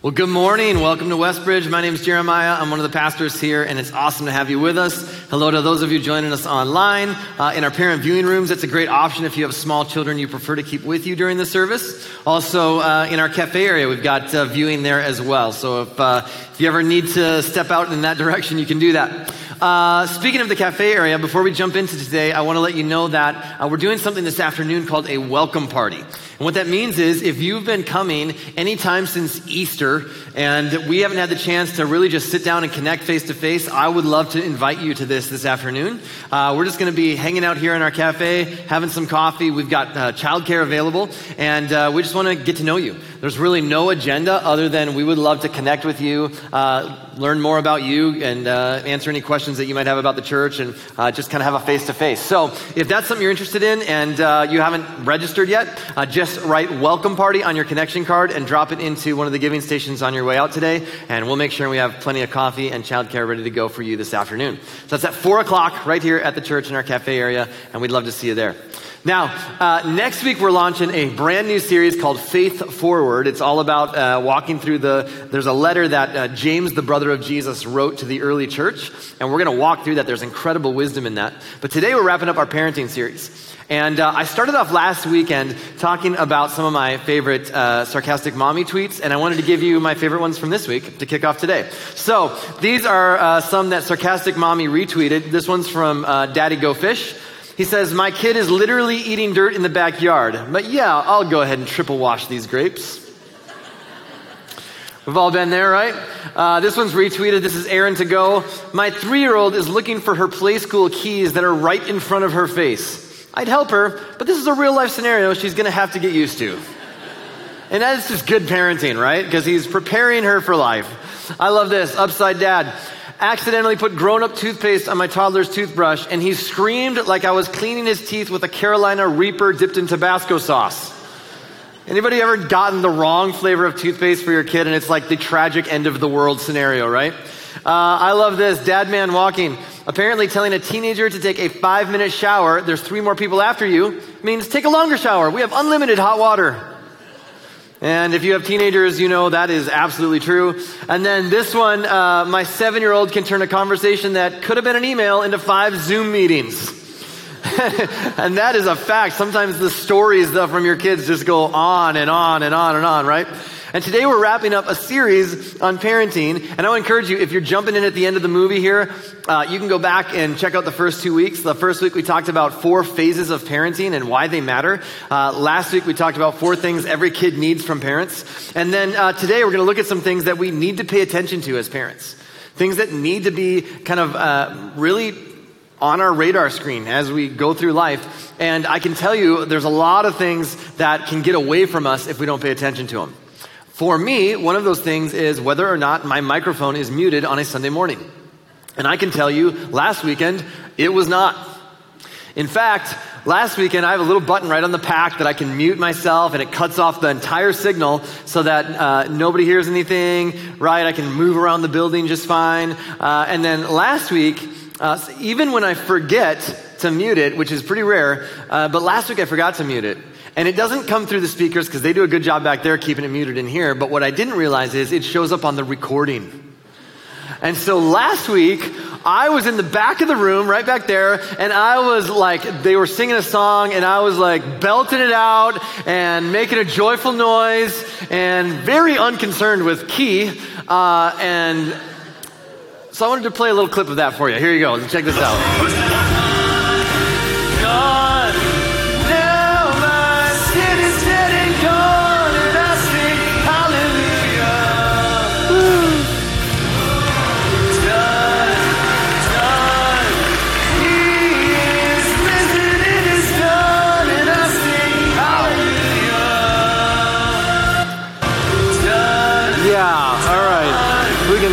Well, good morning. Welcome to Westbridge. My name is Jeremiah. I'm one of the pastors here, and it's awesome to have you with us. Hello to those of you joining us online uh, in our parent viewing rooms. It's a great option if you have small children you prefer to keep with you during the service. Also, uh, in our cafe area, we've got uh, viewing there as well. So if, uh, if you ever need to step out in that direction, you can do that. Uh, speaking of the cafe area, before we jump into today, I want to let you know that uh, we're doing something this afternoon called a welcome party. And what that means is if you've been coming anytime since Easter and we haven't had the chance to really just sit down and connect face to face, I would love to invite you to this this afternoon. Uh, we're just going to be hanging out here in our cafe, having some coffee. We've got uh, childcare available, and uh, we just want to get to know you. There's really no agenda other than we would love to connect with you, uh, learn more about you, and uh, answer any questions that you might have about the church, and uh, just kind of have a face to face. So if that's something you're interested in and uh, you haven't registered yet, uh, just write welcome party on your connection card and drop it into one of the giving stations on your way out today, and we'll make sure we have plenty of coffee and childcare ready to go for you this afternoon. So that's at 4 o'clock right here at the church in our cafe area, and we'd love to see you there. Now, uh, next week we're launching a brand new series called Faith Forward. It's all about uh, walking through the. There's a letter that uh, James, the brother of Jesus, wrote to the early church, and we're going to walk through that. There's incredible wisdom in that. But today we're wrapping up our parenting series. And uh, I started off last weekend talking about some of my favorite uh, sarcastic mommy tweets, and I wanted to give you my favorite ones from this week to kick off today. So these are uh, some that sarcastic mommy retweeted. This one's from uh, Daddy Go Fish. He says, My kid is literally eating dirt in the backyard, but yeah, I'll go ahead and triple wash these grapes. We've all been there, right? Uh, this one's retweeted. This is Aaron to go. My three year old is looking for her play school keys that are right in front of her face. I'd help her, but this is a real life scenario she's going to have to get used to. And that's just good parenting, right? Because he's preparing her for life. I love this. Upside dad accidentally put grown up toothpaste on my toddler's toothbrush, and he screamed like I was cleaning his teeth with a Carolina Reaper dipped in Tabasco sauce. Anybody ever gotten the wrong flavor of toothpaste for your kid, and it's like the tragic end of the world scenario, right? Uh, I love this. Dad man walking. Apparently, telling a teenager to take a five minute shower, there's three more people after you, means take a longer shower. We have unlimited hot water. And if you have teenagers, you know that is absolutely true. And then this one, uh, my seven year old can turn a conversation that could have been an email into five Zoom meetings. and that is a fact. Sometimes the stories though, from your kids just go on and on and on and on, right? And today we're wrapping up a series on parenting. And I would encourage you, if you're jumping in at the end of the movie here, uh, you can go back and check out the first two weeks. The first week we talked about four phases of parenting and why they matter. Uh, last week we talked about four things every kid needs from parents. And then uh, today we're going to look at some things that we need to pay attention to as parents. Things that need to be kind of uh, really on our radar screen as we go through life. And I can tell you there's a lot of things that can get away from us if we don't pay attention to them. For me, one of those things is whether or not my microphone is muted on a Sunday morning. And I can tell you, last weekend, it was not. In fact, last weekend I have a little button right on the pack that I can mute myself and it cuts off the entire signal so that uh, nobody hears anything, right? I can move around the building just fine. Uh, and then last week, uh, even when I forget to mute it, which is pretty rare, uh, but last week I forgot to mute it. And it doesn't come through the speakers because they do a good job back there keeping it muted in here. But what I didn't realize is it shows up on the recording. And so last week, I was in the back of the room, right back there, and I was like, they were singing a song, and I was like belting it out and making a joyful noise and very unconcerned with key. Uh, and so I wanted to play a little clip of that for you. Here you go. Check this out.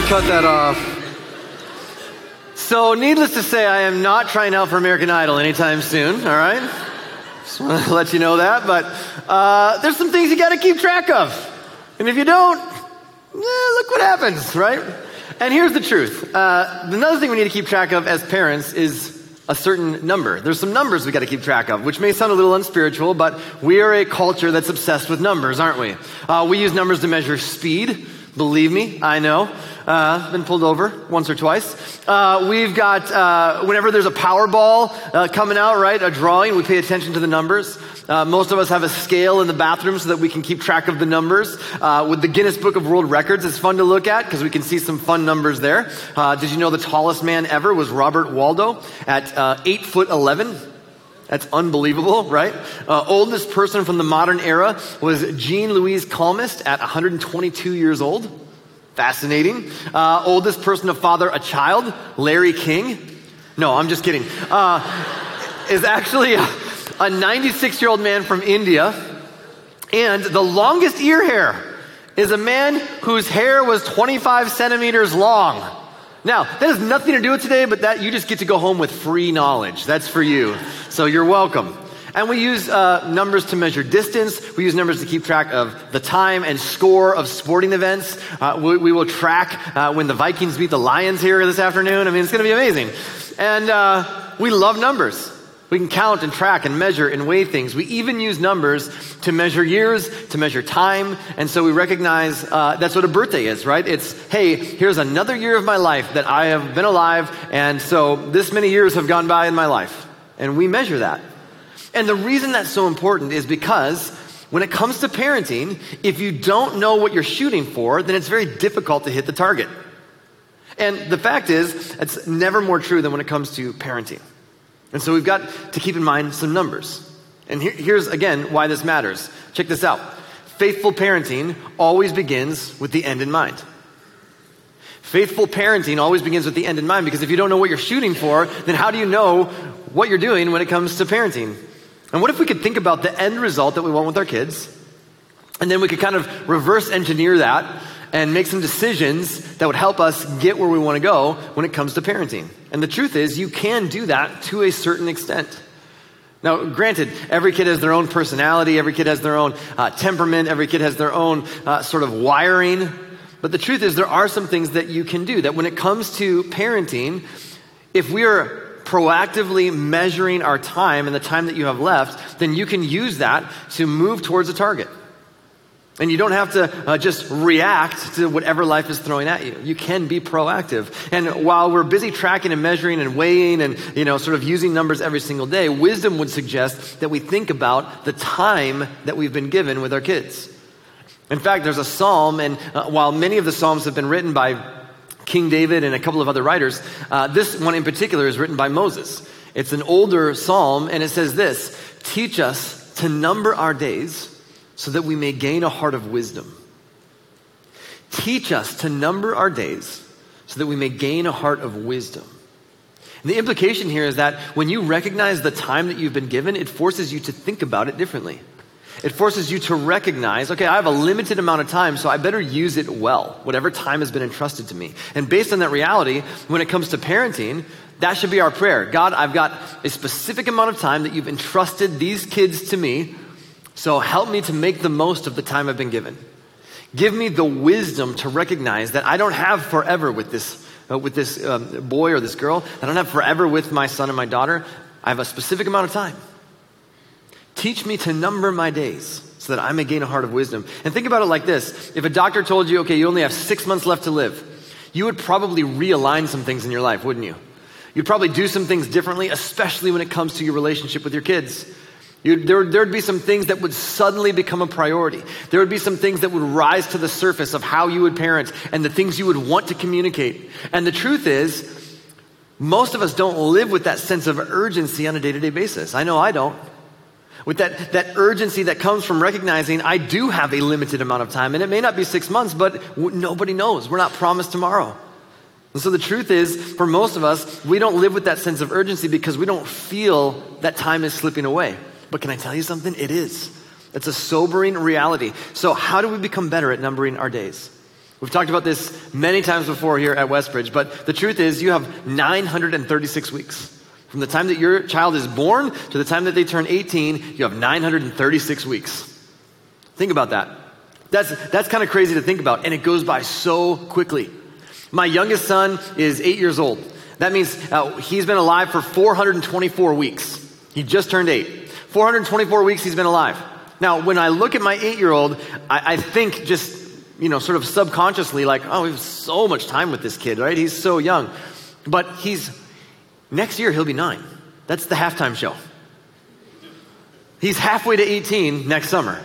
Cut that off. So, needless to say, I am not trying out for American Idol anytime soon, all right? Just want to let you know that. But uh, there's some things you got to keep track of. And if you don't, eh, look what happens, right? And here's the truth. Uh, another thing we need to keep track of as parents is a certain number. There's some numbers we got to keep track of, which may sound a little unspiritual, but we are a culture that's obsessed with numbers, aren't we? Uh, we use numbers to measure speed, Believe me, I know. Uh, been pulled over once or twice. Uh, we've got, uh, whenever there's a Powerball uh, coming out, right, a drawing, we pay attention to the numbers. Uh, most of us have a scale in the bathroom so that we can keep track of the numbers. Uh, with the Guinness Book of World Records, it's fun to look at because we can see some fun numbers there. did you know the tallest man ever was Robert Wadlow at 8 foot 11? That's unbelievable, right? Uh, oldest person from the modern era was Jean Louise Calment at 122 years old. Fascinating. Uh, oldest person to father a child, Larry King. No, I'm just kidding. Uh, is actually a 96 year old man from India. And the longest ear hair is a man whose hair was 25 centimeters long. Now, that has nothing to do with today, but that you just get to go home with free knowledge. That's for you. So you're welcome. And we use uh, numbers to measure distance. We use numbers to keep track of the time and score of sporting events. Uh, we, we, will track uh, when the Vikings beat the Lions here this afternoon. I mean, it's going to be amazing. And uh, we love numbers. We can count and track and measure and weigh things. We even use numbers to measure years, to measure time. And so we recognize uh, that's what a birthday is, right? It's, hey, here's another year of my life that I have been alive. And so this many years have gone by in my life. And we measure that. And the reason that's so important is because when it comes to parenting, if you don't know what you're shooting for, then it's very difficult to hit the target. And the fact is, it's never more true than when it comes to parenting. And so we've got to keep in mind some numbers. And here, here's again why this matters. Check this out. Faithful parenting always begins with the end in mind. Faithful parenting always begins with the end in mind because if you don't know what you're shooting for, then how do you know what you're doing when it comes to parenting? And what if we could think about the end result that we want with our kids? And then we could kind of reverse engineer that and make some decisions that would help us get where we want to go when it comes to parenting. And the truth is, you can do that to a certain extent. Now, granted, every kid has their own personality, every kid has their own uh, temperament, every kid has their own uh, sort of wiring. But the truth is, there are some things that you can do that when it comes to parenting, if we are proactively measuring our time and the time that you have left, then you can use that to move towards a target. And you don't have to uh, just react to whatever life is throwing at you. You can be proactive. And while we're busy tracking and measuring and weighing and, you know, sort of using numbers every single day, wisdom would suggest that we think about the time that we've been given with our kids. In fact, there's a psalm, and uh, while many of the psalms have been written by King David and a couple of other writers, uh, this one in particular is written by Moses. It's an older psalm, and it says this Teach us to number our days so that we may gain a heart of wisdom. Teach us to number our days so that we may gain a heart of wisdom. And the implication here is that when you recognize the time that you've been given, it forces you to think about it differently. It forces you to recognize, okay, I have a limited amount of time, so I better use it well, whatever time has been entrusted to me. And based on that reality, when it comes to parenting, that should be our prayer. God, I've got a specific amount of time that you've entrusted these kids to me. So help me to make the most of the time I've been given. Give me the wisdom to recognize that I don't have forever with this, uh, with this um, boy or this girl. I don't have forever with my son and my daughter. I have a specific amount of time. Teach me to number my days so that I may gain a heart of wisdom. And think about it like this. If a doctor told you, okay, you only have six months left to live, you would probably realign some things in your life, wouldn't you? You'd probably do some things differently, especially when it comes to your relationship with your kids. You'd, there, there'd be some things that would suddenly become a priority. There would be some things that would rise to the surface of how you would parent and the things you would want to communicate. And the truth is, most of us don't live with that sense of urgency on a day to day basis. I know I don't. With that, that urgency that comes from recognizing I do have a limited amount of time, and it may not be six months, but w- nobody knows. We're not promised tomorrow. And so the truth is, for most of us, we don't live with that sense of urgency because we don't feel that time is slipping away. But can I tell you something? It is. It's a sobering reality. So, how do we become better at numbering our days? We've talked about this many times before here at Westbridge, but the truth is, you have 936 weeks. From the time that your child is born to the time that they turn 18, you have 936 weeks. Think about that. That's, that's kind of crazy to think about, and it goes by so quickly. My youngest son is eight years old. That means uh, he's been alive for 424 weeks. He just turned eight. 424 weeks he's been alive. Now, when I look at my eight year old, I, I, think just you know, sort of subconsciously like, oh, we have so much time with this kid, right? He's so young. But he's, next year he'll be nine. That's the halftime show. He's halfway to 18 next summer.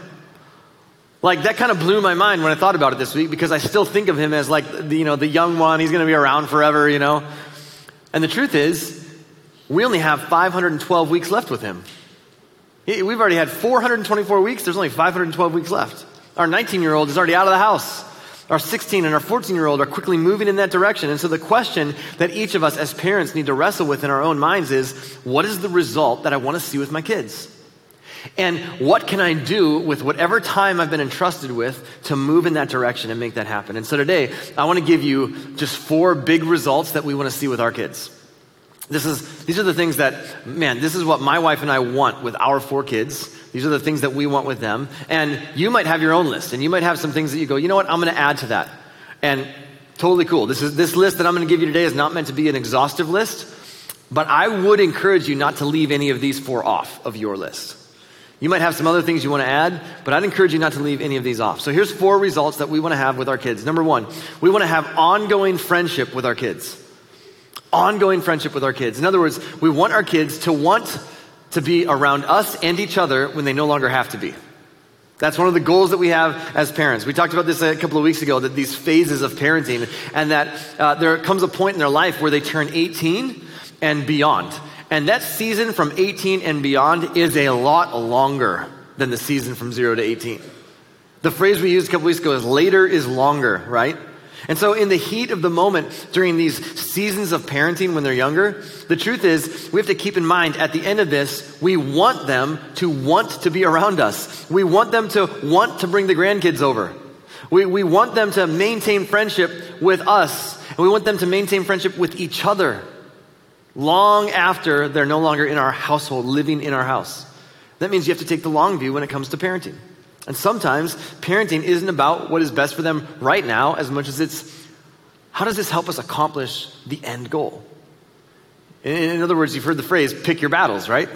Like that kind of blew my mind when I thought about it this week because I still think of him as like the, you know the young one. He's going to be around forever, you know. And the truth is, we only have 512 weeks left with him. We've already had 424 weeks. There's only 512 weeks left. Our 19 year old is already out of the house. Our 16 and our 14 year old are quickly moving in that direction. And so the question that each of us as parents need to wrestle with in our own minds is what is the result that I want to see with my kids? And what can I do with whatever time I've been entrusted with to move in that direction and make that happen? And so today, I want to give you just four big results that we want to see with our kids. This is, these are the things that, man, this is what my wife and I want with our four kids. These are the things that we want with them. And you might have your own list, and you might have some things that you go, you know what, I'm going to add to that. And totally cool. This, is, this list that I'm going to give you today is not meant to be an exhaustive list, but I would encourage you not to leave any of these four off of your list. You might have some other things you want to add, but I'd encourage you not to leave any of these off. So here's four results that we want to have with our kids. Number one, we want to have ongoing friendship with our kids. Ongoing friendship with our kids. In other words, we want our kids to want to be around us and each other when they no longer have to be. That's one of the goals that we have as parents. We talked about this a couple of weeks ago that these phases of parenting, and that uh, there comes a point in their life where they turn 18 and beyond. And that season from 18 and beyond is a lot longer than the season from 0 to 18. The phrase we used a couple weeks ago is later is longer, right? And so, in the heat of the moment during these seasons of parenting when they're younger, the truth is we have to keep in mind at the end of this, we want them to want to be around us. We want them to want to bring the grandkids over. We, we want them to maintain friendship with us, and we want them to maintain friendship with each other long after they're no longer in our household, living in our house. That means you have to take the long view when it comes to parenting. And sometimes parenting isn't about what is best for them right now as much as it's how does this help us accomplish the end goal? In, in other words, you've heard the phrase pick your battles, right?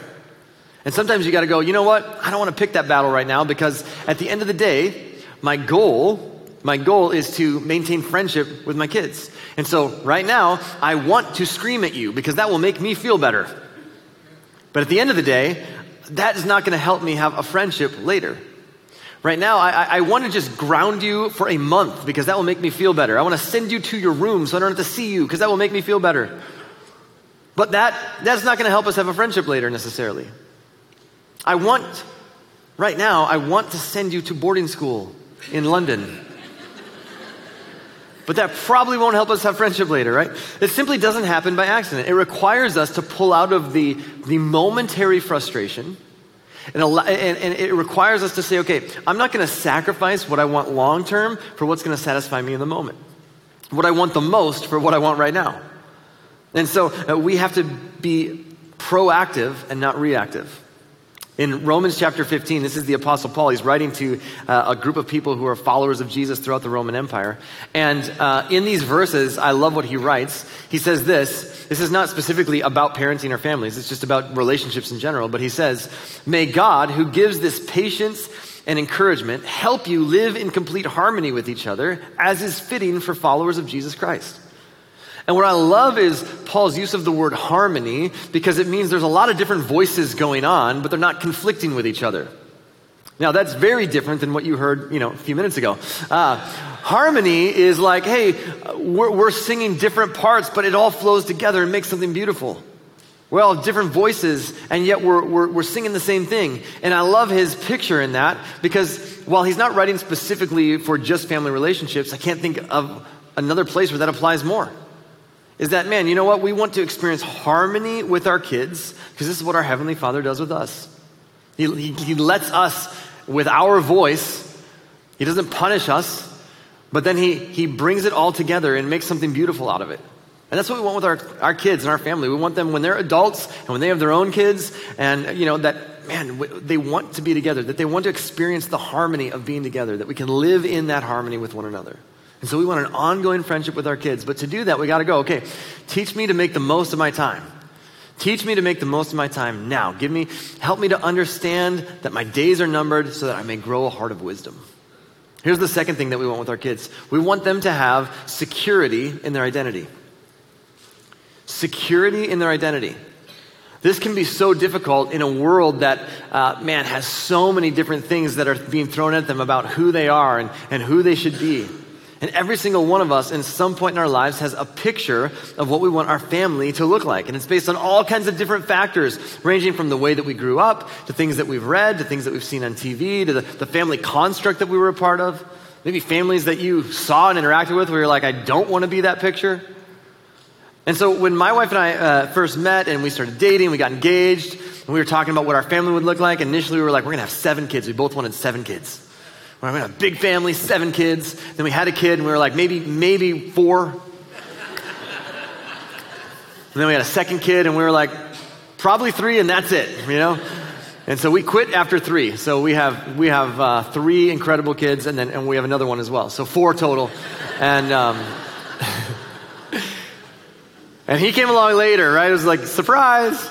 And sometimes you got to go, you know what? I don't want to pick that battle right now because at the end of the day, my goal my goal is to maintain friendship with my kids. And so right now, I want to scream at you because that will make me feel better. But at the end of the day, that is not going to help me have a friendship later. Right now, I, I want to just ground you for a month because that will make me feel better. I want to send you to your room so I don't have to see you because that will make me feel better. But that, that's not going to help us have a friendship later necessarily. I want, right now, I want to send you to boarding school in London. But that probably won't help us have friendship later, right? It simply doesn't happen by accident. It requires us to pull out of the, the momentary frustration. And, and, it requires us to say, okay, I'm not going to sacrifice what I want long term for what's going to satisfy me in the moment. What I want the most for what I want right now. And so uh, we have to be proactive and not reactive. In Romans chapter 15, this is the Apostle Paul. He's writing to uh, a group of people who are followers of Jesus throughout the Roman Empire. And uh, in these verses, I love what he writes. He says this this is not specifically about parenting or families, it's just about relationships in general. But he says, May God, who gives this patience and encouragement, help you live in complete harmony with each other, as is fitting for followers of Jesus Christ. And what I love is Paul's use of the word harmony because it means there's a lot of different voices going on, but they're not conflicting with each other. Now, that's very different than what you heard, you know, a few minutes ago. Uh, harmony is like, hey, we're, we're singing different parts, but it all flows together and makes something beautiful. We're all different voices, and yet we're, we're, we're singing the same thing. And I love his picture in that because while he's not writing specifically for just family relationships, I can't think of another place where that applies more is that, man, you know what? We want to experience harmony with our kids because this is what our Heavenly Father does with us. He, he, he, lets us, with our voice, He doesn't punish us, but then he, he brings it all together and makes something beautiful out of it. And that's what we want with our, our kids and our family. We want them when they're adults and when they have their own kids, and, you know, that, man, they want to be together, that they want to experience the harmony of being together, that we can live in that harmony with one another. And so we want an ongoing friendship with our kids. But to do that, we got to go, okay, teach me to make the most of my time. Teach me to make the most of my time now. Give me, help me to understand that my days are numbered so that I may grow a heart of wisdom. Here's the second thing that we want with our kids we want them to have security in their identity. Security in their identity. This can be so difficult in a world that, uh, man, has so many different things that are being thrown at them about who they are and, and who they should be. And every single one of us, in some point in our lives, has a picture of what we want our family to look like. And it's based on all kinds of different factors, ranging from the way that we grew up, to things that we've read, to things that we've seen on TV, to the, the family construct that we were a part of. Maybe families that you saw and interacted with where you're like, I don't want to be that picture. And so when my wife and I uh, first met and we started dating, we got engaged, and we were talking about what our family would look like. Initially, we were like, we're going to have seven kids. We both wanted seven kids. We're going a big family, seven kids. Then we had a kid, and we were like, maybe, maybe four. and then we had a second kid, and we were like, probably three, and that's it, you know? And so we quit after three. So we have, we have uh, three incredible kids, and then and we have another one as well. So four total. And, um, and he came along later, right? It was like, surprise.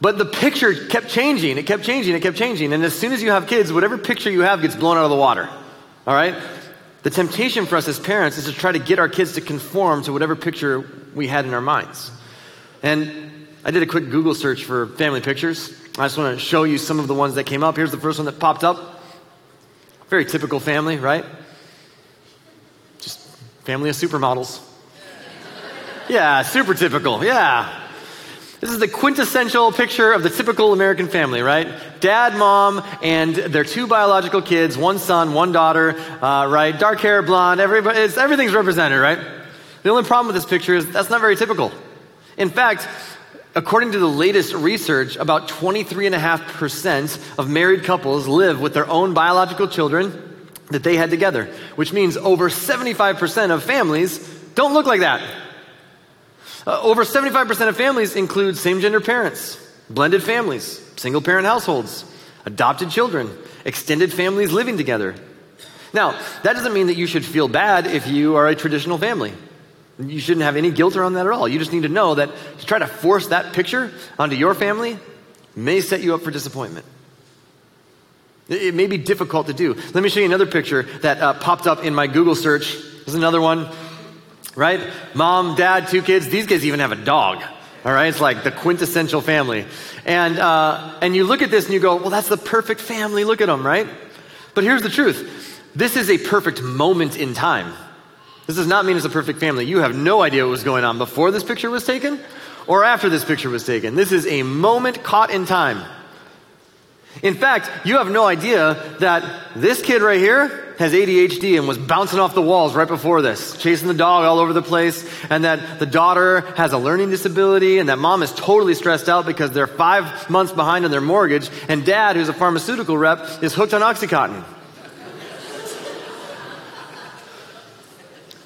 But the picture kept changing. It kept changing. It kept changing. And as soon as you have kids, whatever picture you have gets blown out of the water. All right? The temptation for us as parents is to try to get our kids to conform to whatever picture we had in our minds. And I did a quick Google search for family pictures. I just want to show you some of the ones that came up. Here's the first one that popped up. Very typical family, right? Just family of supermodels. Yeah, super typical. Yeah. This is the quintessential picture of the typical American family, right? Dad, mom, and their two biological kids, one son, one daughter, uh, right? Dark hair, blonde, everybody, everything's represented, right? The only problem with this picture is that's not very typical. In fact, according to the latest research, about 23.5% of married couples live with their own biological children that they had together, which means over 75% of families don't look like that. Uh, over 75% of families include same gender parents, blended families, single parent households, adopted children, extended families living together. Now, that doesn't mean that you should feel bad if you are a traditional family. You shouldn't have any guilt around that at all. You just need to know that to try to force that picture onto your family may set you up for disappointment. It may be difficult to do. Let me show you another picture that uh, popped up in my Google search. There's another one right? Mom, dad, two kids. These guys even have a dog. All right, it's like the quintessential family, and uh, and you look at this and you go, well, that's the perfect family. Look at them, right? But here's the truth: this is a perfect moment in time. This does not mean it's a perfect family. You have no idea what was going on before this picture was taken or after this picture was taken. This is a moment caught in time. In fact, you have no idea that this kid right here has ADHD and was bouncing off the walls right before this, chasing the dog all over the place, and that the daughter has a learning disability, and that mom is totally stressed out because they're five months behind on their mortgage, and dad, who's a pharmaceutical rep, is hooked on Oxycontin.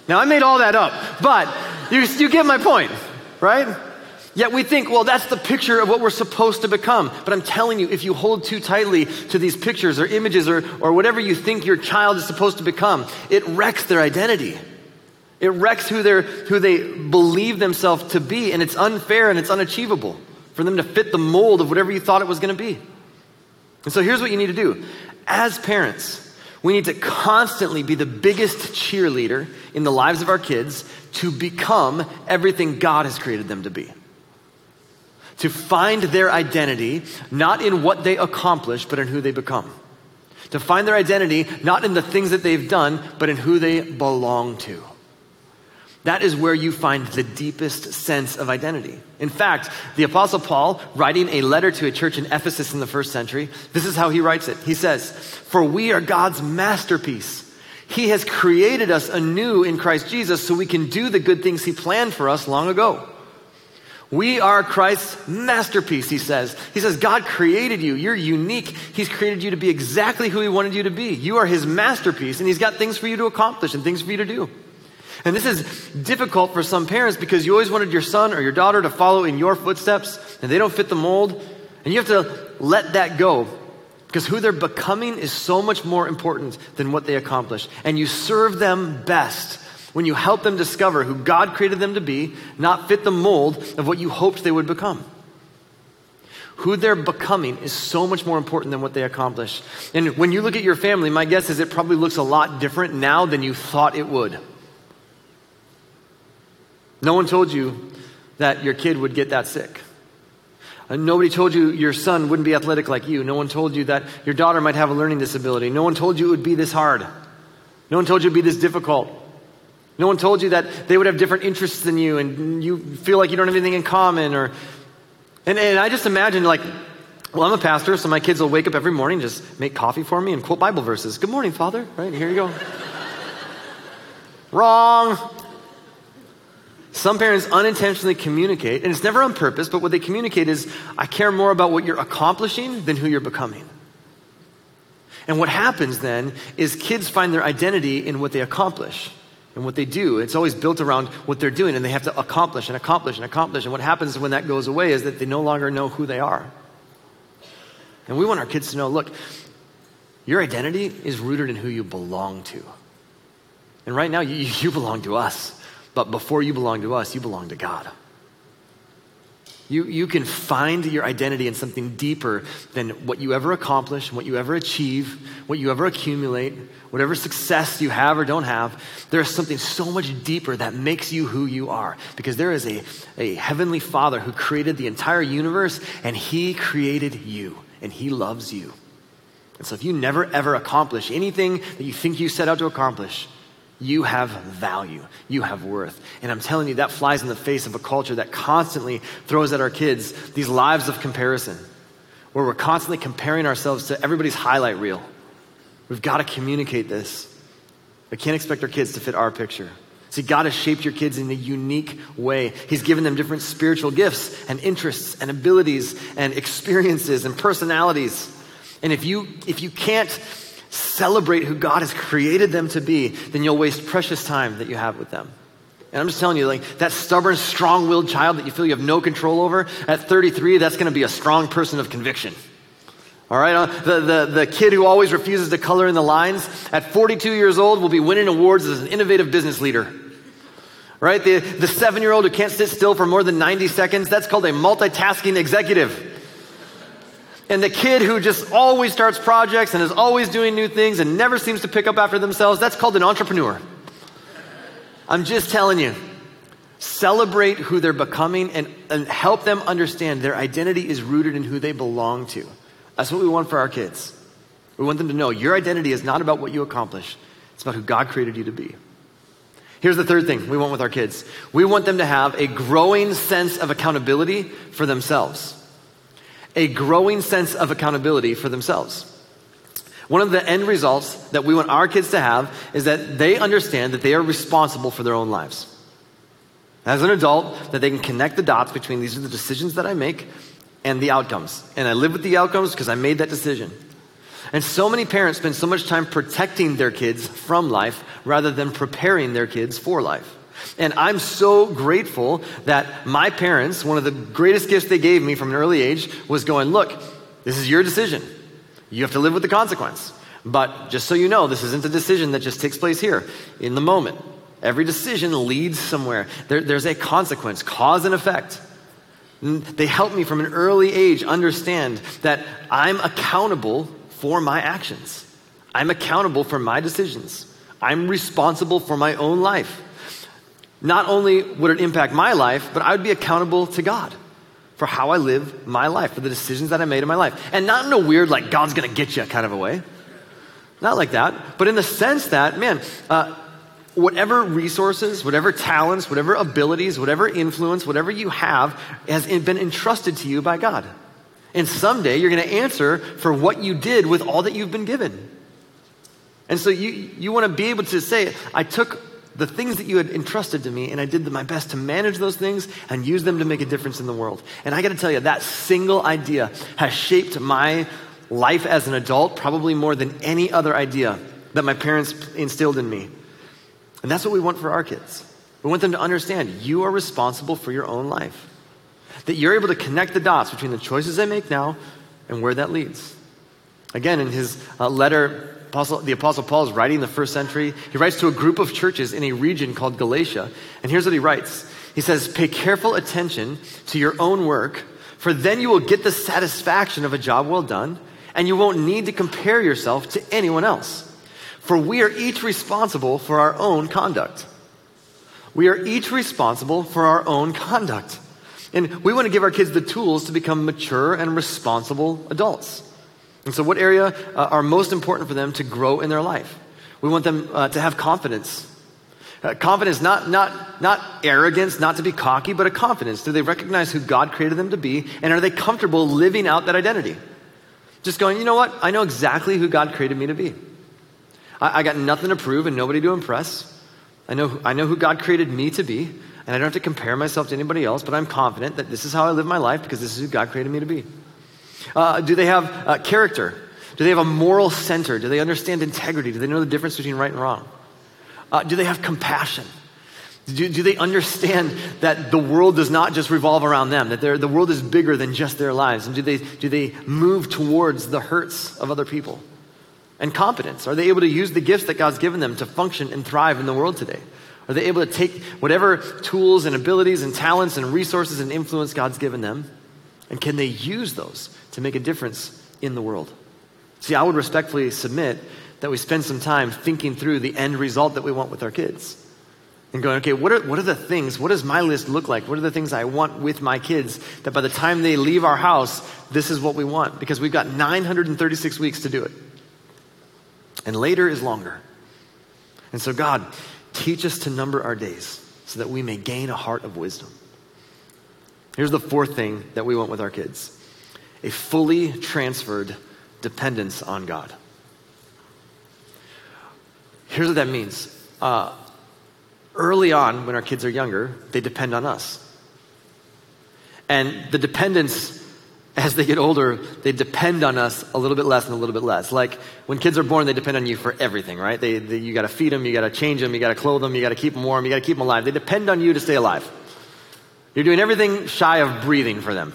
now, I made all that up, but you, you get my point, right? Yet we think, well, that's the picture of what we're supposed to become. But I'm telling you, if you hold too tightly to these pictures or images or, or whatever you think your child is supposed to become, it wrecks their identity. It wrecks who, they're, who they believe themselves to be, and it's unfair and it's unachievable for them to fit the mold of whatever you thought it was going to be. And so here's what you need to do. As parents, we need to constantly be the biggest cheerleader in the lives of our kids to become everything God has created them to be to find their identity not in what they accomplish, but in who they become. To find their identity not in the things that they've done, but in who they belong to. That is where you find the deepest sense of identity. In fact, the Apostle Paul, writing a letter to a church in Ephesus in the first century, this is how he writes it. He says, For we are God's masterpiece. He has created us anew in Christ Jesus so we can do the good things he planned for us long ago. We are Christ's masterpiece, he says. He says, God created you. You're unique. He's created you to be exactly who he wanted you to be. You are his masterpiece, and he's got things for you to accomplish and things for you to do. And this is difficult for some parents because you always wanted your son or your daughter to follow in your footsteps, and they don't fit the mold. And you have to let that go because who they're becoming is so much more important than what they accomplish. And you serve them best when you help them discover who God created them to be, not fit the mold of what you hoped they would become. Who they're becoming is so much more important than what they accomplish. And when you look at your family, my guess is it probably looks a lot different now than you thought it would. No one told you that your kid would get that sick. Uh, nobody told you your son wouldn't be athletic like you. No one told you that your daughter might have a learning disability. No one told you it would be this hard. No one told you it would be this difficult. No one told you that they would have different interests than you and you feel like you don't have anything in common or and, and I just imagine like well, I'm a pastor, so my kids will wake up every morning, just make coffee for me and quote Bible verses. Good morning, Father. Right, here you go. Wrong. Some parents unintentionally communicate, and it's never on purpose, but what they communicate is, I care more about what you're accomplishing than who you're becoming. And what happens then is kids find their identity in what they accomplish and what they do. It's always built around what they're doing, and they have to accomplish and accomplish and accomplish. And what happens when that goes away is that they no longer know who they are. And we want our kids to know look, your identity is rooted in who you belong to. And right now, you, you belong to us. But before you belong to us, you belong to God. You, you can find your identity in something deeper than what you ever accomplish, what you ever achieve, what you ever accumulate, whatever success you have or don't have. There is something so much deeper that makes you who you are. Because there is a, a heavenly Father who created the entire universe, and He created you, and He loves you. And so if you never ever accomplish anything that you think you set out to accomplish, you have value. You have worth. And I'm telling you, that flies in the face of a culture that constantly throws at our kids these lives of comparison, where we're constantly comparing ourselves to everybody's highlight reel. We've got to communicate this. We can't expect our kids to fit our picture. See, God has shaped your kids in a unique way. He's given them different spiritual gifts and interests and abilities and experiences and personalities. And if you, if you can't celebrate who God has created them to be, then you'll waste precious time that you have with them. And I'm just telling you, like that stubborn, strong willed child that you feel you have no control over, at 33, that's going to be a strong person of conviction. All right? Uh, the, the, the kid who always refuses to color in the lines, at 42 years old, will be winning awards as an innovative business leader. Right? The, the seven year old who can't sit still for more than 90 seconds, that's called a multitasking executive. And the kid who just always starts projects and is always doing new things and never seems to pick up after themselves, that's called an entrepreneur. I'm just telling you. Celebrate who they're becoming and, and help them understand their identity is rooted in who they belong to. That's what we want for our kids. We want them to know your identity is not about what you accomplish, it's about who God created you to be. Here's the third thing we want with our kids we want them to have a growing sense of accountability for themselves a growing sense of accountability for themselves. One of the end results that we want our kids to have is that they understand that they are responsible for their own lives. As an adult, that they can connect the dots between these are the decisions that I make and the outcomes. And I live with the outcomes because I made that decision. And so many parents spend so much time protecting their kids from life rather than preparing their kids for life. And I'm so grateful that my parents, one of the greatest gifts they gave me from an early age, was going, look, this is your decision. You have to live with the consequence. But just so you know, this isn't a decision that just takes place here in the moment. Every decision leads somewhere. There, there's a consequence, cause and effect. They helped me from an early age understand that I'm accountable for my actions. I'm accountable for my decisions. I'm responsible for my own life not only would it impact my life, but I would be accountable to God for how I live my life, for the decisions that I made in my life. And not in a weird, like, God's gonna get you kind of a way. Not like that, but in the sense that, man, uh, whatever resources, whatever talents, whatever abilities, whatever influence, whatever you have has been entrusted to you by God. And someday you're to answer for what you did with all that you've been given. And so you, you want to be able to say, I took the things that you had entrusted to me, and I did my best to manage those things and use them to make a difference in the world. And I got to tell you, that single idea has shaped my life as an adult probably more than any other idea that my parents instilled in me. And that's what we want for our kids. We want them to understand you are responsible for your own life. That you're able to connect the dots between the choices I make now and where that leads. Again, in his uh, letter Apostle, the Apostle Paul is writing in the first century. He writes to a group of churches in a region called Galatia. And here's what he writes He says, Pay careful attention to your own work, For then you will get the satisfaction of a job well done, and you won't need to compare yourself to anyone else. For we are each responsible for our own conduct. We are each responsible for our own conduct. And we want to give our kids the tools to become mature and responsible adults. And so, what area uh, are most important for them to grow in their life? We want them uh, to have confidence. Uh, confidence, not, not, not arrogance, not to be cocky, but a confidence. Do they recognize who God created them to be? And are they comfortable living out that identity? Just going, you know what? I know exactly who God created me to be. I, I got nothing to prove and nobody to impress. I know, I know who God created me to be, and I don't have to compare myself to anybody else, but I'm confident that this is how I live my life because this is who God created me to be. Uh, do they have uh, character? Do they have a moral center? Do they understand integrity? Do they know the difference between right and wrong? Uh, do they have compassion? Do, do, they understand that the world does not just revolve around them, that the world is bigger than just their lives? And do they, do they move towards the hurts of other people? And competence. Are they able to use the gifts that God's given them to function and thrive in the world today? Are they able to take whatever tools and abilities and talents and resources and influence God's given them? And can they use those to make a difference in the world? See, I would respectfully submit that we spend some time thinking through the end result that we want with our kids. And going, okay, what are, what are the things? What does my list look like? What are the things I want with my kids that by the time they leave our house, this is what we want? Because we've got 936 weeks to do it. And later is longer. And so, God, teach us to number our days so that we may gain a heart of wisdom. Here's the fourth thing that we want with our kids a fully transferred dependence on God. Here's what that means. Uh, early on, when our kids are younger, they depend on us. And the dependence as they get older, they depend on us a little bit less and a little bit less. Like when kids are born, they depend on you for everything, right? They, they you got to feed them, you got to change them, you got to clothe them, you got to keep them warm, you got to keep them alive. They depend on you to stay alive. You're doing everything shy of breathing for them.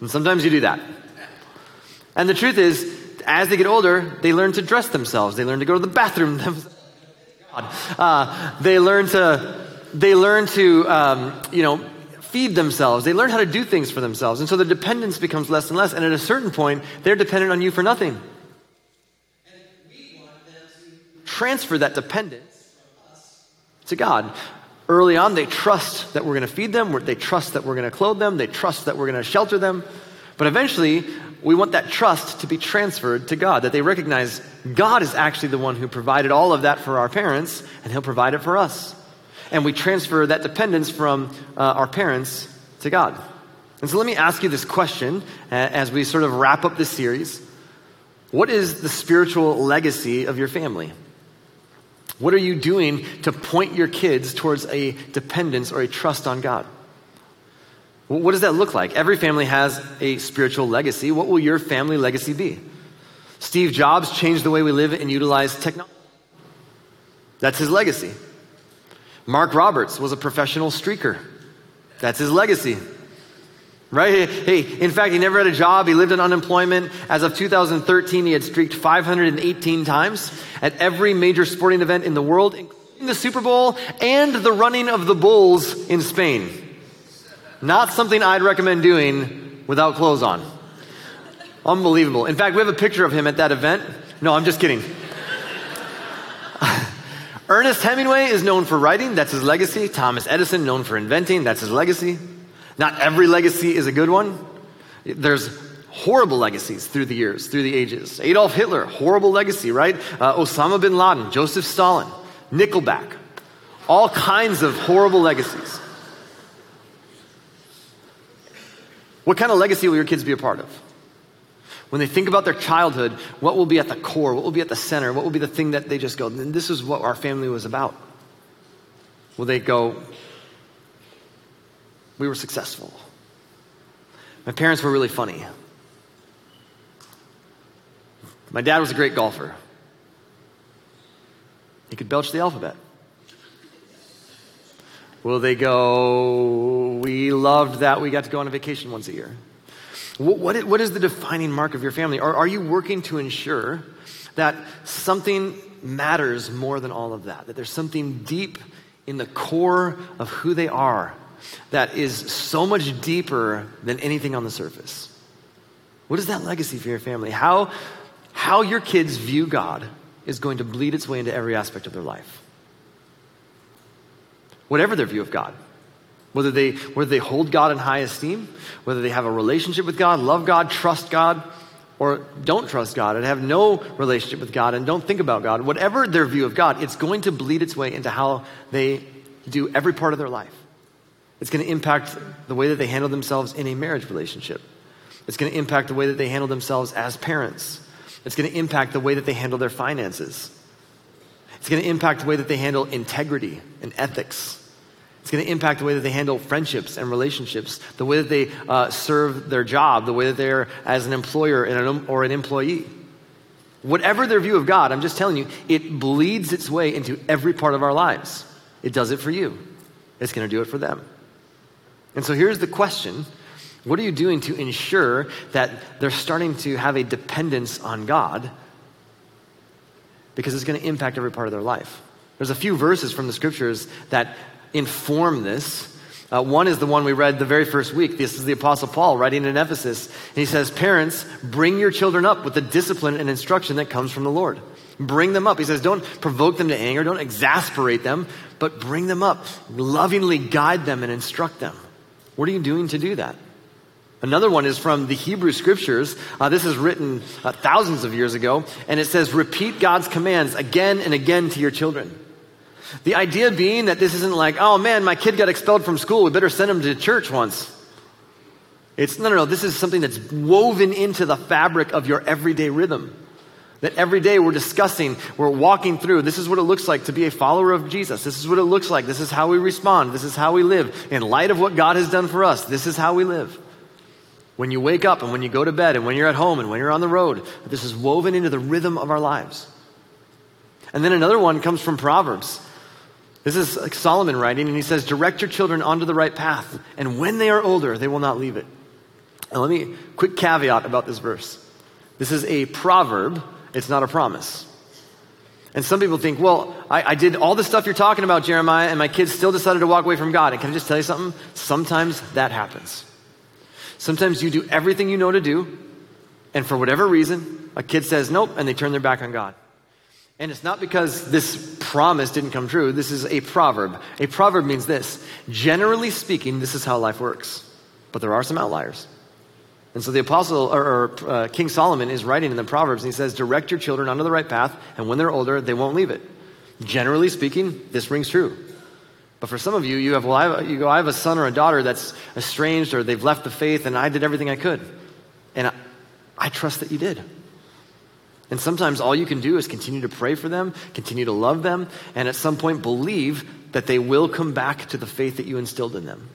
And sometimes you do that. And the truth is, as they get older, they learn to dress themselves. They learn to go to the bathroom themselves. Uh, they learn to, they learn to, um, you know, feed themselves. They learn how to do things for themselves. And so the dependence becomes less and less. And at a certain point, they're dependent on you for nothing. transfer that dependence to God. Early on, they trust that we're going to feed them. They trust that we're going to clothe them. They trust that we're going to shelter them. But eventually, we want that trust to be transferred to God, that they recognize God is actually the one who provided all of that for our parents, and He'll provide it for us and we transfer that dependence from uh, our parents to God. And so let me ask you this question uh, as we sort of wrap up this series. What is the spiritual legacy of your family? What are you doing to point your kids towards a dependence or a trust on God? What does that look like? Every family has a spiritual legacy. What will your family legacy be? Steve Jobs changed the way we live and utilize technology. That's his legacy. Mark Roberts was a professional streaker. That's his legacy. Right? Hey, in fact, he never had a job. He lived in unemployment. As of 2013, he had streaked 518 times at every major sporting event in the world, including the Super Bowl and the running of the Bulls in Spain. Not something I'd recommend doing without clothes on. Unbelievable. In fact, we have a picture of him at that event. No, I'm just kidding. Ernest Hemingway is known for writing, that's his legacy. Thomas Edison, known for inventing, that's his legacy. Not every legacy is a good one. There's horrible legacies through the years, through the ages. Adolf Hitler, horrible legacy, right? Uh, Osama bin Laden, Joseph Stalin, Nickelback, all kinds of horrible legacies. What kind of legacy will your kids be a part of? When they think about their childhood, what will be at the core? What will be at the center? What will be the thing that they just go, this is what our family was about? Will they go, we were successful? My parents were really funny. My dad was a great golfer. He could belch the alphabet. Will they go, we loved that we got to go on a vacation once a year? What, what, is, the defining mark of your family? Or are you working to ensure that something matters more than all of that? That there's something deep in the core of who they are that is so much deeper than anything on the surface? What is that legacy for your family? How, how your kids view God is going to bleed its way into every aspect of their life. Whatever their view of God. Whether they, whether they hold God in high esteem, whether they have a relationship with God, love God, trust God, or don't trust God and have no relationship with God and don't think about God, whatever their view of God, it's going to bleed its way into how they do every part of their life. It's going to impact the way that they handle themselves in a marriage relationship. It's going to impact the way that they handle themselves as parents. It's going to impact the way that they handle their finances. It's going to impact the way that they handle integrity and ethics. It's going to impact the way that they handle friendships and relationships, the way that they uh, serve their job, the way that they're as an employer an, or an employee. Whatever their view of God, I'm just telling you, it bleeds its way into every part of our lives. It does it for you, it's going to do it for them. And so here's the question what are you doing to ensure that they're starting to have a dependence on God? Because it's going to impact every part of their life. There's a few verses from the scriptures that inform this. Uh, one is the one we read the very first week. This is the Apostle Paul writing in Ephesus. And he says, Parents, bring your children up with the discipline and instruction that comes from the Lord. Bring them up. He says, Don't provoke them to anger, don't exasperate them, but bring them up. Lovingly guide them and instruct them. What are you doing to do that? Another one is from the Hebrew scriptures. Uh, this is written uh, thousands of years ago, and it says, Repeat God's commands again and again to your children. The idea being that this isn't like, oh man, my kid got expelled from school, we better send him to church once. It's no, no, no. This is something that's woven into the fabric of your everyday rhythm. That every day we're discussing, we're walking through. This is what it looks like to be a follower of Jesus. This is what it looks like. This is how we respond. This is how we live. In light of what God has done for us, this is how we live. When you wake up and when you go to bed and when you're at home and when you're on the road, this is woven into the rhythm of our lives. And then another one comes from Proverbs. This is like Solomon writing, and he says, Direct your children onto the right path, and when they are older, they will not leave it. Now, let me, quick caveat about this verse. This is a proverb, it's not a promise. And some people think, well, I, I, did all the stuff you're talking about, Jeremiah, and my kids still decided to walk away from God. And can I just tell you something? Sometimes that happens. Sometimes you do everything you know to do, and for whatever reason, a kid says nope, and they turn their back on God. And it's not because this promise didn't come true. This is a proverb. A proverb means this generally speaking, this is how life works. But there are some outliers. And so the apostle, or, or uh, King Solomon, is writing in the Proverbs, and he says, Direct your children onto the right path, and when they're older, they won't leave it. Generally speaking, this rings true. But for some of you, you have, well, I have, you go, I have a son or a daughter that's estranged or they've left the faith and I did everything I could. And I, I trust that you did. And sometimes all you can do is continue to pray for them, continue to love them, and at some point believe that they will come back to the faith that you instilled in them.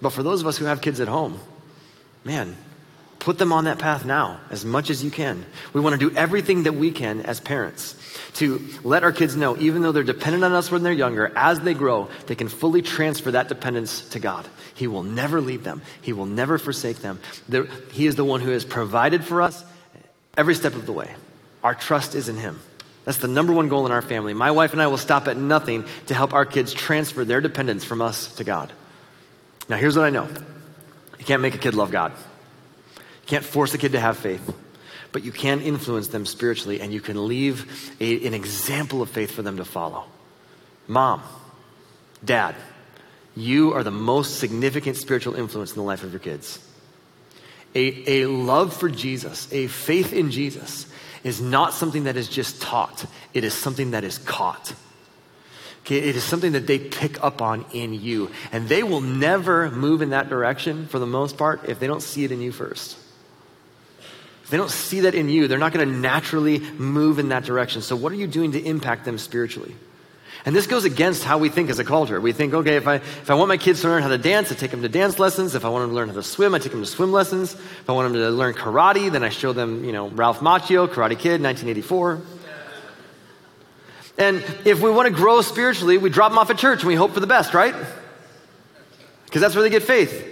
But for those of us who have kids at home, man, put them on that path now as much as you can. We want to do everything that we can as parents to let our kids know, even though they're dependent on us when they're younger, as they grow, they can fully transfer that dependence to God. He will never leave them, He will never forsake them. he is the one who has provided for us every step of the way. Our trust is in Him. That's the number one goal in our family. My wife and I will stop at nothing to help our kids transfer their dependence from us to God. Now, here's what I know you can't make a kid love God, you can't force a kid to have faith but you can influence them spiritually and you can leave a, an example of faith for them to follow. Mom, dad, you are the most significant spiritual influence in the life of your kids. A, a love for Jesus, a faith in Jesus, is not something that is just taught, it is something that is caught. Okay, it is something that they pick up on in you. And they will never move in that direction for the most part if they don't see it in you first. If they don't see that in you, they're not going to naturally move in that direction. So, what are you doing to impact them spiritually? And this goes against how we think as a culture. We think, okay, if I, if I want my kids to learn how to dance, I take them to dance lessons. If I want them to learn how to swim, I take them to swim lessons. If I want them to learn karate, then I show them, you know, Ralph Macchio, Karate Kid, 1984. And if we want to grow spiritually, we drop them off at church and we hope for the best, right? Because that's where they get faith.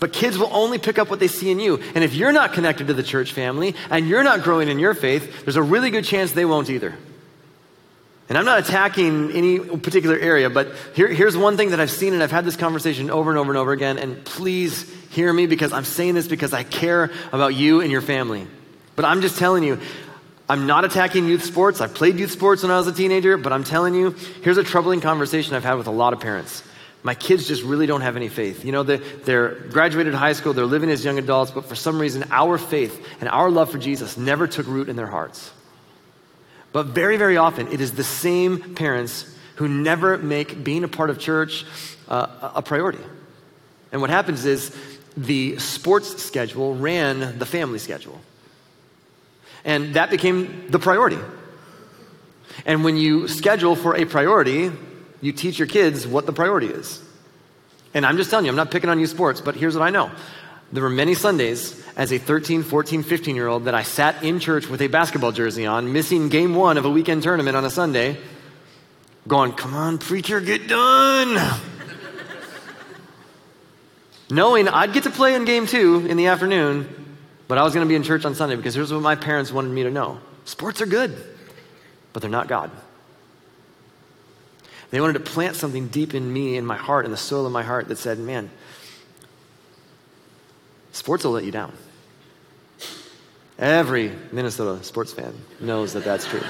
But kids will only pick up what they see in you. And if you're not connected to the church family and you're not growing in your faith, there's a really good chance they won't either. And I'm not attacking any particular area, but here, here's one thing that I've seen, and I've had this conversation over and over and over again. And please hear me because I'm saying this because I care about you and your family. But I'm just telling you, I'm not attacking youth sports. I played youth sports when I was a teenager, but I'm telling you, here's a troubling conversation I've had with a lot of parents. My kids just really don't have any faith. You know, they're, they're graduated high school, they're living as young adults, but for some reason, our faith and our love for Jesus never took root in their hearts. But very, very often, it is the same parents who never make being a part of church uh, a priority. And what happens is the sports schedule ran the family schedule. And that became the priority. And when you schedule for a priority, you teach your kids what the priority is. And I'm just telling you, I'm not picking on you sports, but here's what I know. There were many Sundays as a 13, 14, 15 year old that I sat in church with a basketball jersey on, missing game one of a weekend tournament on a Sunday, going, Come on, preacher, get done. Knowing I'd get to play in game two in the afternoon, but I was going to be in church on Sunday because here's what my parents wanted me to know sports are good, but they're not God. They wanted to plant something deep in me, in my heart, in the soul of my heart that said, Man, sports will let you down. Every Minnesota sports fan knows that that's true.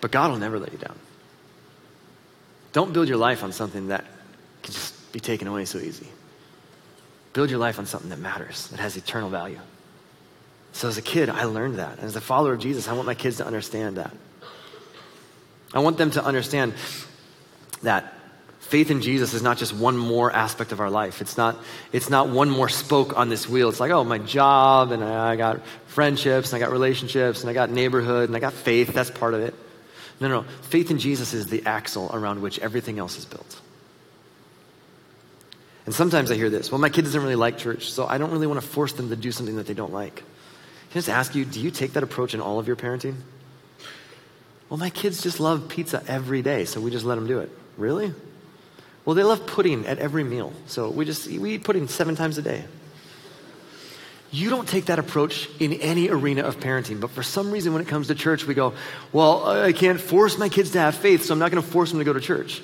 but God will never let you down. Don't build your life on something that can just be taken away so easy. Build your life on something that matters, that has eternal value. So as a kid, I learned that. And as a follower of Jesus, I want my kids to understand that. I want them to understand that faith in Jesus is not just one more aspect of our life. It's not, it's not one more spoke on this wheel. It's like, oh, my job, and I got friendships, and I got relationships, and I got neighborhood, and I got faith. That's part of it. No, no. Faith in Jesus is the axle around which everything else is built. And sometimes I hear this well, my kid doesn't really like church, so I don't really want to force them to do something that they don't like. Can I just ask you, do you take that approach in all of your parenting? Well, my kids just love pizza every day, so we just let them do it. Really? Well, they love pudding at every meal, so we just we eat pudding seven times a day. You don't take that approach in any arena of parenting, but for some reason, when it comes to church, we go, Well, I can't force my kids to have faith, so I'm not going to force them to go to church.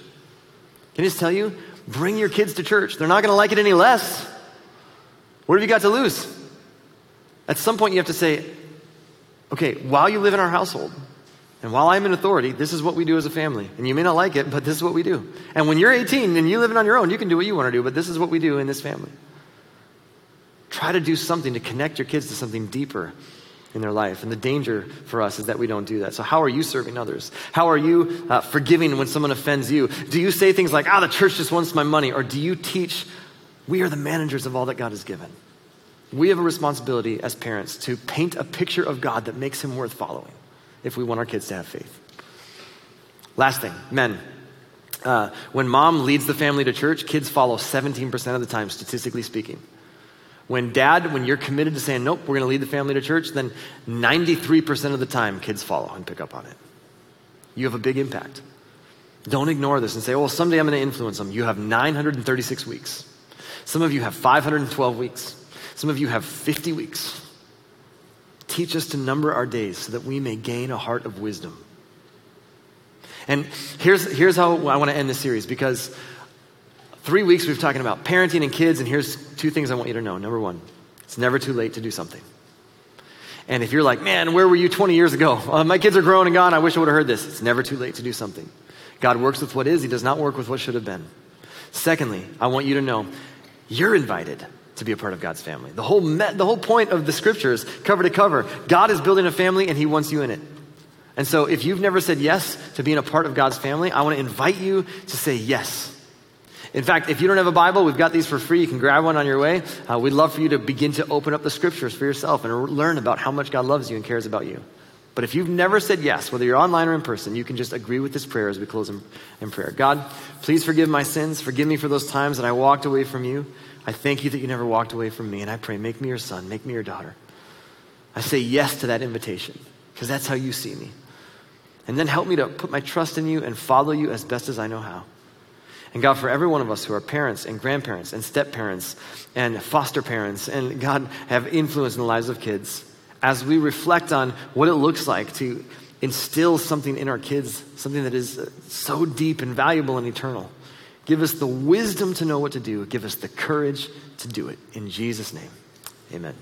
Can I just tell you? Bring your kids to church. They're not going to like it any less. What have you got to lose? At some point, you have to say, Okay, while you live in our household, and while I'm in authority, this is what we do as a family. And you may not like it, but this is what we do. And when you're 18 and you're living on your own, you can do what you want to do, but this is what we do in this family. Try to do something to connect your kids to something deeper in their life. And the danger for us is that we don't do that. So, how are you serving others? How are you uh, forgiving when someone offends you? Do you say things like, ah, the church just wants my money? Or do you teach, we are the managers of all that God has given? We have a responsibility as parents to paint a picture of God that makes him worth following if we want our kids to have faith. Last thing, men. Uh, when mom leads the family to church, kids follow 17% of the time, statistically speaking. When dad, when you're committed to saying, nope, we're going to lead the family to church, then 93% of the time, kids follow and pick up on it. You have a big impact. Don't ignore this and say, oh, well, someday I'm going to influence them. You have 936 weeks. Some of you have 512 weeks. Some of you have 50 weeks. Teach us to number our days so that we may gain a heart of wisdom. And here's, here's how I want to end this series because three weeks we've talking about parenting and kids, and here's two things I want you to know. Number one, it's never too late to do something. And if you're like, man, where were you 20 years ago? Uh, my kids are grown and gone. I wish I would have heard this. It's never too late to do something. God works with what is, He does not work with what should have been. Secondly, I want you to know you're invited to be a part of God's family. The whole, me- the whole point of the scriptures, cover to cover, God is building a family and He wants you in it. And so if you've never said yes to being a part of God's family, I want to invite you to say yes. In fact, if you don't have a Bible, we've got these for free. You can grab one on your way. Uh, we'd love for you to begin to open up the scriptures for yourself and learn about how much God loves you and cares about you. But if you've never said yes, whether you're online or in person, you can just agree with this prayer as we close in, in prayer. God, please forgive my sins. Forgive me for those times that I walked away from you. I thank you that you never walked away from me, and I pray, make me your son, make me your daughter. I say yes to that invitation because that's how you see me. And then help me to put my trust in you and follow you as best as I know how. And God, for every one of us who are parents and grandparents and step parents and foster parents and God have influence in the lives of kids, as we reflect on what it looks like to instill something in our kids, something that is so deep and valuable and eternal. Give us the wisdom to know what to do. Give us the courage to do it. In Jesus' name, amen.